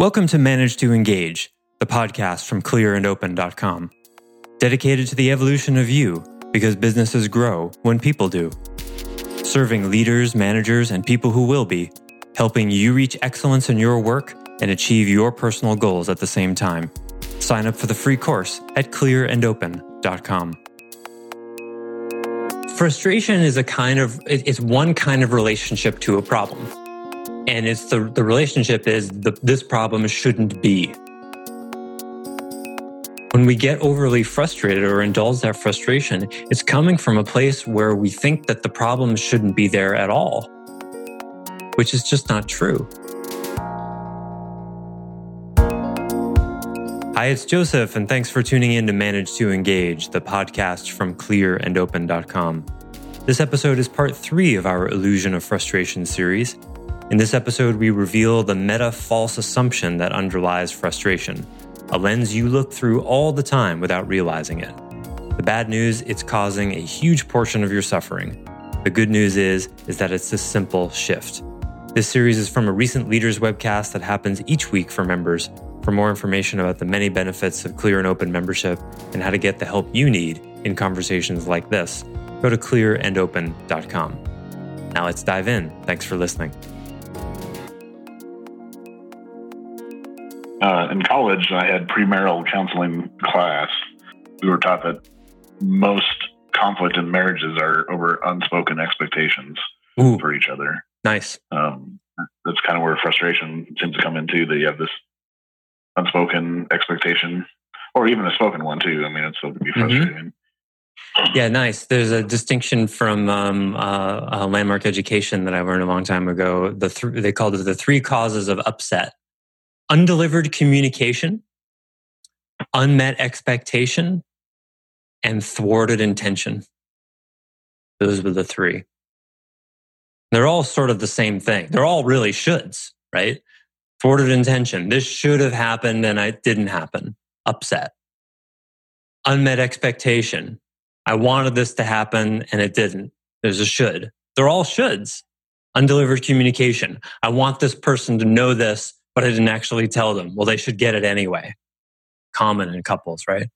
Welcome to Manage to Engage, the podcast from clearandopen.com, dedicated to the evolution of you because businesses grow when people do. Serving leaders, managers, and people who will be, helping you reach excellence in your work and achieve your personal goals at the same time. Sign up for the free course at clearandopen.com. Frustration is a kind of, it's one kind of relationship to a problem and it's the the relationship is the, this problem shouldn't be. When we get overly frustrated or indulge that frustration it's coming from a place where we think that the problem shouldn't be there at all which is just not true. Hi, it's Joseph, and thanks for tuning in to Manage to Engage, the podcast from clearandopen.com. This episode is part three of our Illusion of Frustration series, in this episode, we reveal the meta false assumption that underlies frustration, a lens you look through all the time without realizing it. The bad news, it's causing a huge portion of your suffering. The good news is, is that it's a simple shift. This series is from a recent leaders webcast that happens each week for members. For more information about the many benefits of clear and open membership and how to get the help you need in conversations like this, go to clearandopen.com. Now let's dive in. Thanks for listening. Uh, in college, I had premarital counseling class. We were taught that most conflict in marriages are over unspoken expectations Ooh, for each other. Nice. Um, that's kind of where frustration seems to come into. That you have this unspoken expectation, or even a spoken one too. I mean, it's still be mm-hmm. frustrating. Mm-hmm. Yeah, nice. There's a distinction from um, uh, uh, Landmark Education that I learned a long time ago. The th- they called it the three causes of upset undelivered communication, unmet expectation, and thwarted intention. Those were the three. They're all sort of the same thing. They're all really shoulds, right? Thwarted intention. This should have happened and it didn't happen. Upset. Unmet expectation. I wanted this to happen and it didn't. There's a should. They're all shoulds. Undelivered communication. I want this person to know this but I didn't actually tell them. Well, they should get it anyway. Common in couples, right?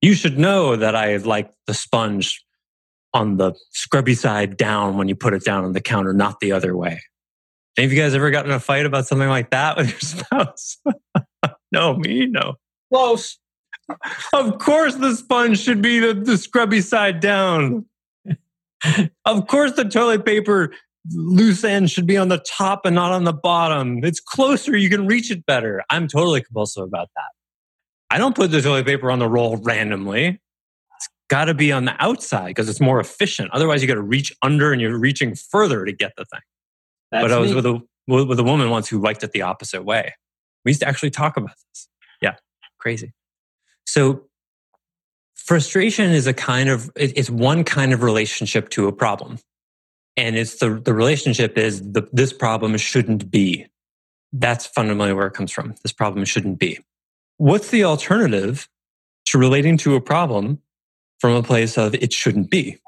You should know that I like the sponge on the scrubby side down when you put it down on the counter, not the other way. Any of you guys ever gotten in a fight about something like that with your spouse? no, me, no. Close. Of course, the sponge should be the, the scrubby side down. of course, the toilet paper loose end should be on the top and not on the bottom. It's closer, you can reach it better. I'm totally compulsive about that. I don't put the toilet paper on the roll randomly. It's got to be on the outside because it's more efficient. Otherwise, you got to reach under and you're reaching further to get the thing. That's but I was with a with a woman once who liked it the opposite way. We used to actually talk about this. Yeah, crazy. So frustration is a kind of it's one kind of relationship to a problem and it's the the relationship is the, this problem shouldn't be. That's fundamentally where it comes from. This problem shouldn't be. What's the alternative to relating to a problem from a place of it shouldn't be?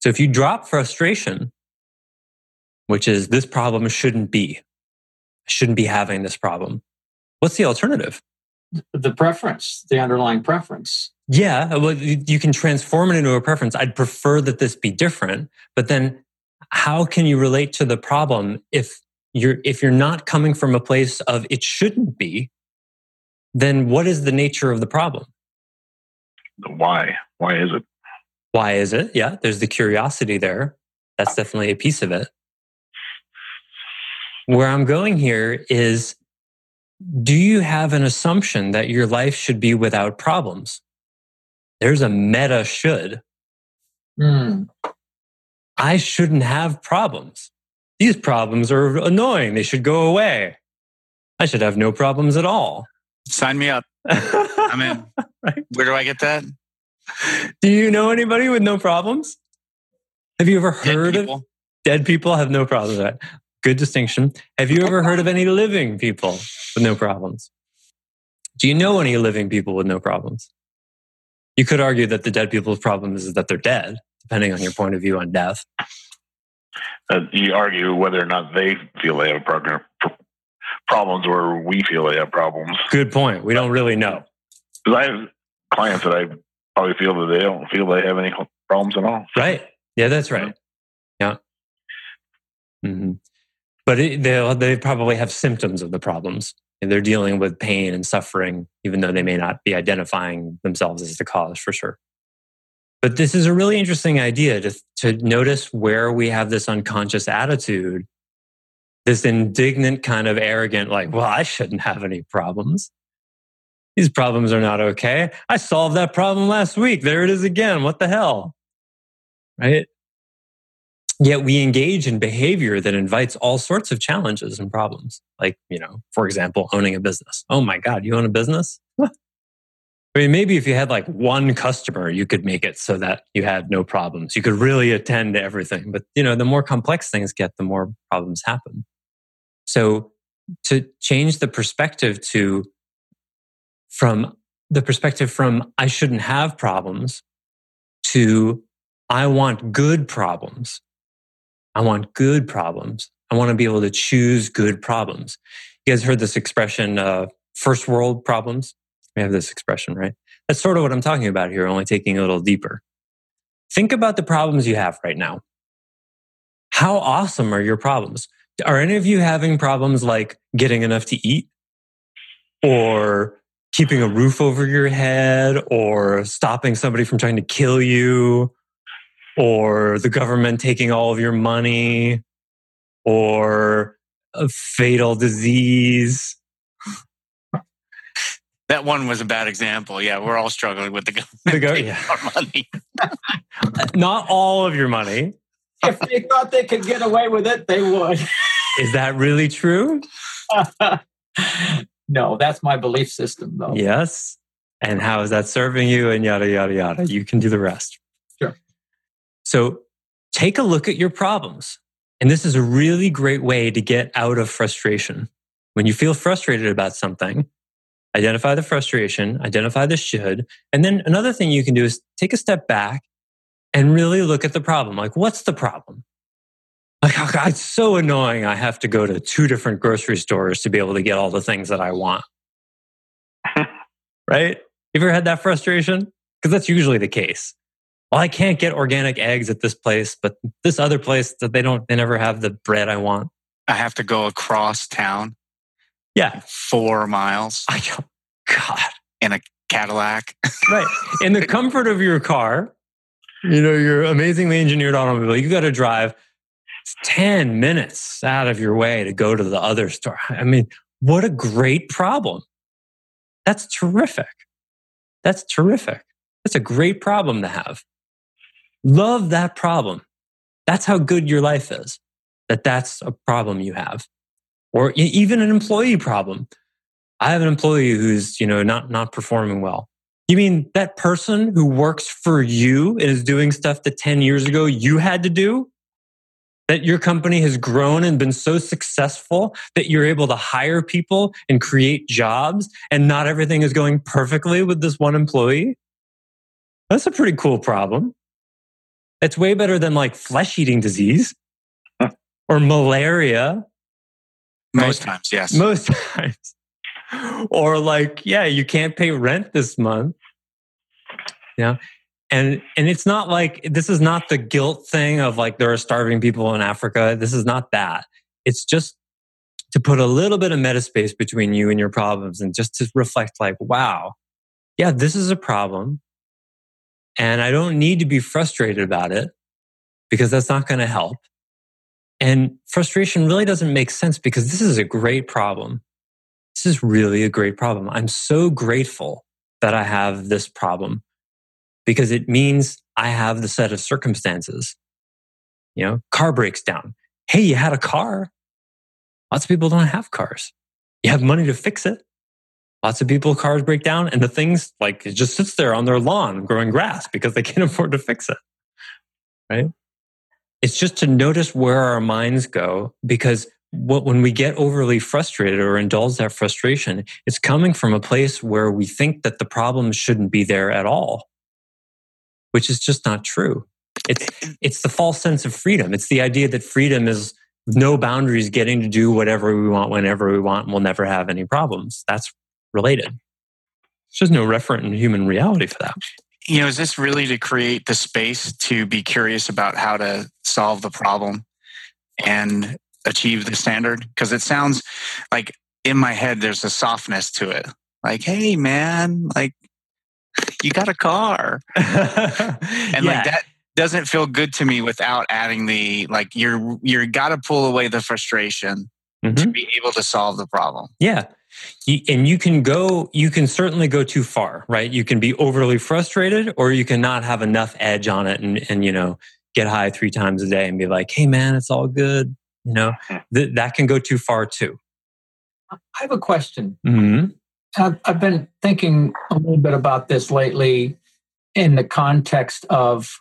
So if you drop frustration which is this problem shouldn't be shouldn't be having this problem what's the alternative the preference the underlying preference yeah, well, you can transform it into a preference. I'd prefer that this be different, but then how can you relate to the problem if you're if you're not coming from a place of it shouldn't be? Then what is the nature of the problem? The Why? Why is it? Why is it? Yeah, there's the curiosity there. That's definitely a piece of it. Where I'm going here is do you have an assumption that your life should be without problems? there's a meta should. Mm. I shouldn't have problems. These problems are annoying. They should go away. I should have no problems at all. Sign me up. I'm in. right? Where do I get that? Do you know anybody with no problems? Have you ever heard dead of dead people have no problems? Right? Good distinction. Have you ever heard of any living people with no problems? Do you know any living people with no problems? you could argue that the dead people's problem is that they're dead, depending on your point of view on death. Uh, you argue whether or not they feel they have problems or we feel they have problems. Good point. We don't really know. Because I have clients that I probably feel that they don't feel they have any problems at all. Right. Yeah, that's right. Yeah. Mm-hmm. But it, they they probably have symptoms of the problems. And they're dealing with pain and suffering, even though they may not be identifying themselves as the cause for sure. But this is a really interesting idea to, to notice where we have this unconscious attitude, this indignant kind of arrogant, like, well, I shouldn't have any problems. These problems are not okay. I solved that problem last week. There it is again. What the hell? Right? Yet we engage in behavior that invites all sorts of challenges and problems. Like, you know, for example, owning a business. Oh my God, you own a business? I mean, maybe if you had like one customer, you could make it so that you had no problems. You could really attend to everything. But, you know, the more complex things get, the more problems happen. So to change the perspective to from the perspective from I shouldn't have problems to I want good problems I want good problems. I want to be able to choose good problems. You guys heard this expression, uh, first world problems? We have this expression, right? That's sort of what I'm talking about here, only taking a little deeper. Think about the problems you have right now. How awesome are your problems? Are any of you having problems like getting enough to eat or keeping a roof over your head or stopping somebody from trying to kill you or the government taking all of your money or a fatal disease. That one was a bad example. Yeah, we're all struggling with the government the go- yeah. our money. Not all of your money. If they thought they could get away with it, they would. Is that really true? no, that's my belief system, though. Yes. And how is that serving you? And yada, yada, yada. You can do the rest. So take a look at your problems. And this is a really great way to get out of frustration. When you feel frustrated about something, identify the frustration, identify the should. And then another thing you can do is take a step back and really look at the problem. Like, what's the problem? Like, oh God, it's so annoying. I have to go to two different grocery stores to be able to get all the things that I want. right? You ever had that frustration? Because that's usually the case well, I can't get organic eggs at this place, but this other place that they don't, they never have the bread I want. I have to go across town. Yeah. Four miles. I go, God. In a Cadillac. right. In the comfort of your car, you know, your amazingly engineered automobile, you got to drive 10 minutes out of your way to go to the other store. I mean, what a great problem. That's terrific. That's terrific. That's a great problem to have. Love that problem. That's how good your life is, that that's a problem you have. Or even an employee problem. I have an employee who's, you know, not, not performing well. You mean that person who works for you and is doing stuff that 10 years ago you had to do? That your company has grown and been so successful that you're able to hire people and create jobs and not everything is going perfectly with this one employee? That's a pretty cool problem. It's way better than like flesh eating disease or malaria. Most right? times, yes. Most times. Or like, yeah, you can't pay rent this month. Yeah. And and it's not like this is not the guilt thing of like there are starving people in Africa. This is not that. It's just to put a little bit of metaspace between you and your problems and just to reflect like, wow, yeah, this is a problem. And I don't need to be frustrated about it because that's not going to help. And frustration really doesn't make sense because this is a great problem. This is really a great problem. I'm so grateful that I have this problem because it means I have the set of circumstances. You know, car breaks down. Hey, you had a car. Lots of people don't have cars. You have money to fix it. Lots of people, cars break down and the things like it just sits there on their lawn growing grass because they can't afford to fix it. Right? It's just to notice where our minds go because what, when we get overly frustrated or indulge that frustration, it's coming from a place where we think that the problem shouldn't be there at all, which is just not true. It's, it's the false sense of freedom. It's the idea that freedom is no boundaries, getting to do whatever we want whenever we want, and we'll never have any problems. That's related. There's just no referent in human reality for that. You know, is this really to create the space to be curious about how to solve the problem and achieve the standard? Because it sounds like in my head, there's a softness to it. Like, hey, man, like you got a car. and yeah. like that doesn't feel good to me without adding the like you're you're got to pull away the frustration mm-hmm. to be able to solve the problem. Yeah. And you can go, you can certainly go too far, right? You can be overly frustrated or you can not have enough edge on it and, and you know, get high three times a day and be like, hey, man, it's all good. You know, hmm. th- that can go too far too. I have a question. Mm-hmm. I've, I've been thinking a little bit about this lately in the context of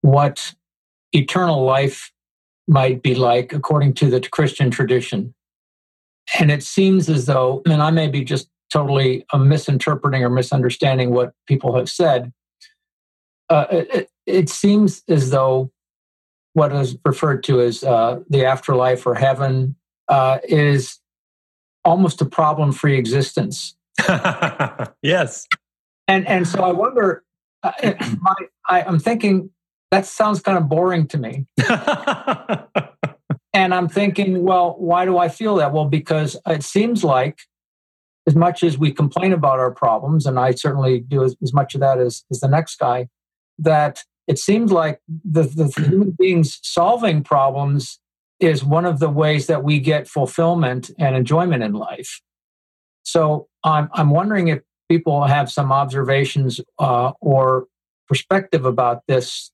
what eternal life might be like according to the Christian tradition. And it seems as though, and I may be just totally uh, misinterpreting or misunderstanding what people have said, uh, it, it, seems as though what is referred to as uh, the afterlife or heaven uh, is almost a problem free existence. yes. And, and so I wonder, uh, my, I, I'm thinking that sounds kind of boring to me. and I'm thinking, well, why do I feel that? Well, because it seems like as much as we complain about our problems, and I certainly do as, as much of that as, as the next guy, that it seems like the, the human beings solving problems is one of the ways that we get fulfillment and enjoyment in life. So I'm, I'm wondering if people have some observations uh, or perspective about this,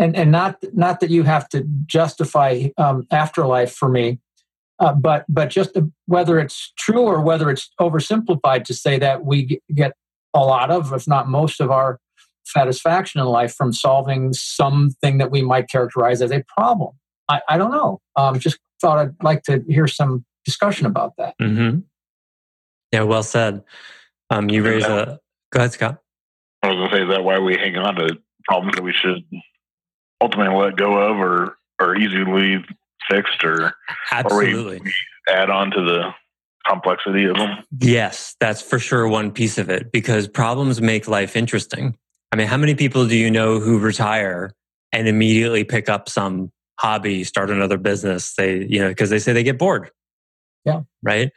and, and not not that you have to justify um, afterlife for me, uh, but but just whether it's true or whether it's oversimplified to say that we get a lot of, if not most of our satisfaction in life from solving something that we might characterize as a problem. I, I don't know. Um, just thought I'd like to hear some discussion about that. Mm-hmm. Yeah, well said. Um, you raise a. Go ahead, Scott. I was going to say, is that why we hang on to problems that we should ultimately let go of or, or easily fixed or, Absolutely. or we, we add on to the complexity of them? Yes, that's for sure one piece of it because problems make life interesting. I mean, how many people do you know who retire and immediately pick up some hobby, start another business? They, you know, because they say they get bored. Yeah. Right.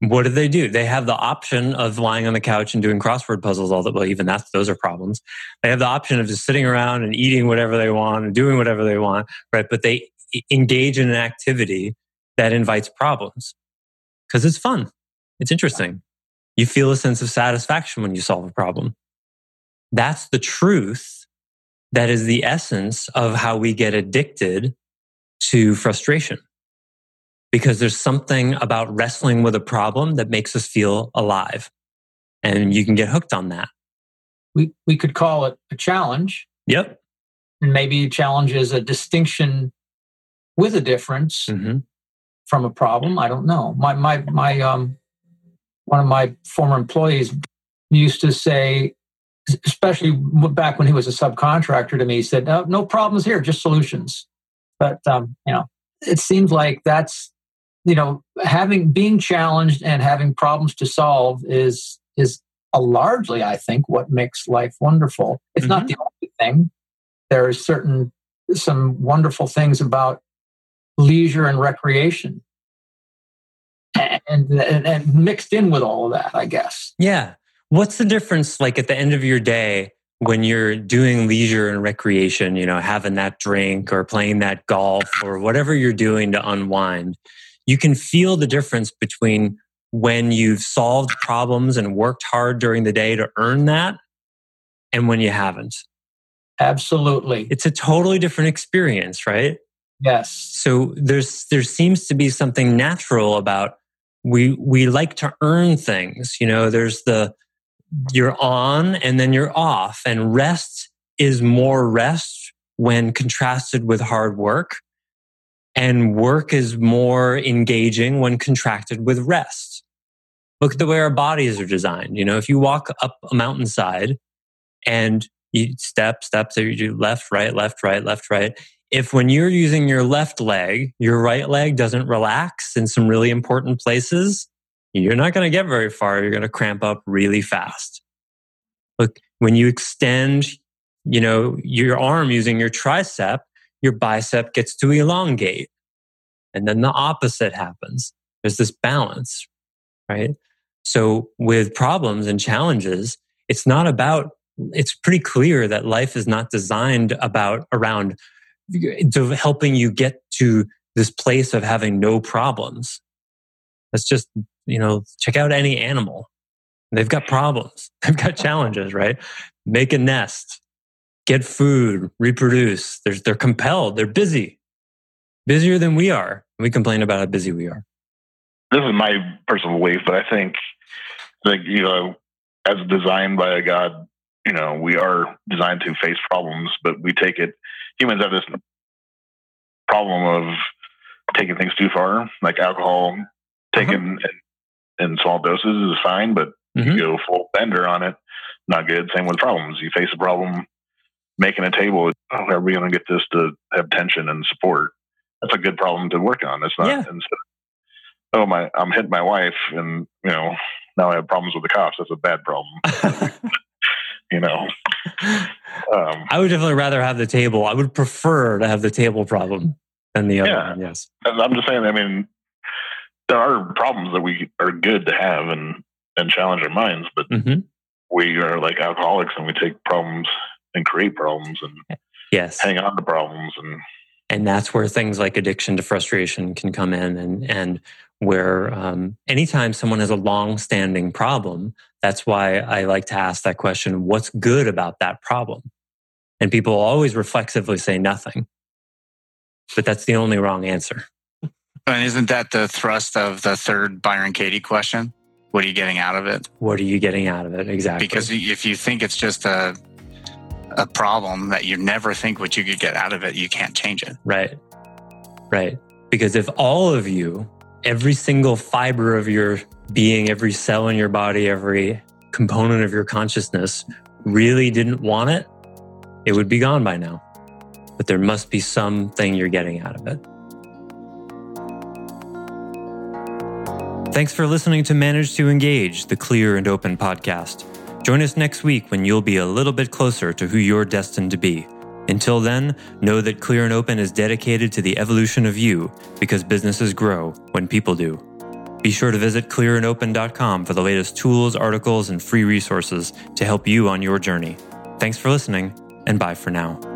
What do they do? They have the option of lying on the couch and doing crossword puzzles all the well, even that's those are problems. They have the option of just sitting around and eating whatever they want and doing whatever they want, right? But they engage in an activity that invites problems because it's fun. It's interesting. You feel a sense of satisfaction when you solve a problem. That's the truth. That is the essence of how we get addicted to frustration. Because there's something about wrestling with a problem that makes us feel alive. And you can get hooked on that. We, we could call it a challenge. Yep. And maybe a challenge is a distinction with a difference mm-hmm. from a problem. I don't know. My, my, my, um, one of my former employees used to say especially back when he was a subcontractor to me, he said, "No, no problems here, just solutions." But um, you know, it seems like that's you know having being challenged and having problems to solve is is a largely, I think, what makes life wonderful. It's mm-hmm. not the only thing. There are certain some wonderful things about leisure and recreation. And, and, and mixed in with all of that, I guess. Yeah, What's the difference like at the end of your day when you're doing leisure and recreation, you know, having that drink or playing that golf or whatever you're doing to unwind? You can feel the difference between when you've solved problems and worked hard during the day to earn that and when you haven't. Absolutely. It's a totally different experience, right? Yes. So there's there seems to be something natural about we we like to earn things. You know, there's the you're on and then you're off. And rest is more rest when contrasted with hard work. And work is more engaging when contracted with rest. Look at the way our bodies are designed. You know, if you walk up a mountainside and you step, step, so you do left, right, left, right, left, right. if when you're using your left leg, your right leg doesn't relax in some really important places, you're not going to get very far. You're going to cramp up really fast. Look, when you extend, you know, your arm using your tricep, your bicep gets to elongate. And then the opposite happens. There's this balance, right? So with problems and challenges, it's not about, it's pretty clear that life is not designed about around helping you get to this place of having no problems. That's just, you know, check out any animal. They've got problems. They've got challenges, right? Make a nest, get food, reproduce. They're, they're compelled. They're busy, busier than we are. We complain about how busy we are. This is my personal belief, but I think, like, you know, as designed by a God, you know, we are designed to face problems, but we take it humans have this problem of taking things too far, like alcohol taken uh-huh. in, in, small doses is fine, but mm-hmm. you go full bender on it, not good. Same with problems. You face a problem, making a table. How are we going to get this to have tension and support? That's a good problem to work on. It's not yeah. instead. oh my, I'm hitting my wife, and you know now I have problems with the cops. That's a bad problem. you know. Um, I would definitely rather have the table. I would prefer to have the table problem than the other yeah, one. Yes. I'm just saying. I mean, there are problems that we are good to have and and challenge our minds, but mm-hmm. we are like alcoholics and we take problems and create problems and yes, hang on to problems and and that's where things like addiction to frustration can come in and and where um, anytime someone has a long-standing problem that's why i like to ask that question what's good about that problem? And people always reflexively say nothing. But that's the only wrong answer. And isn't that the thrust of the third Byron Katie question? What are you getting out of it? What are you getting out of it? Exactly. Because if you think it's just a a problem that you never think what you could get out of it you can't change it right right because if all of you every single fiber of your being, every cell in your body, every component of your consciousness really didn't want it, it would be gone by now. But there must be something you're getting out of it. Thanks for listening to Manage to Engage, the clear and open podcast. Join us next week when you'll be a little bit closer to who you're destined to be. Until then, know that Clear and Open is dedicated to the evolution of you because businesses grow when people do. Be sure to visit clearandopen.com for the latest tools, articles, and free resources to help you on your journey. Thanks for listening, and bye for now.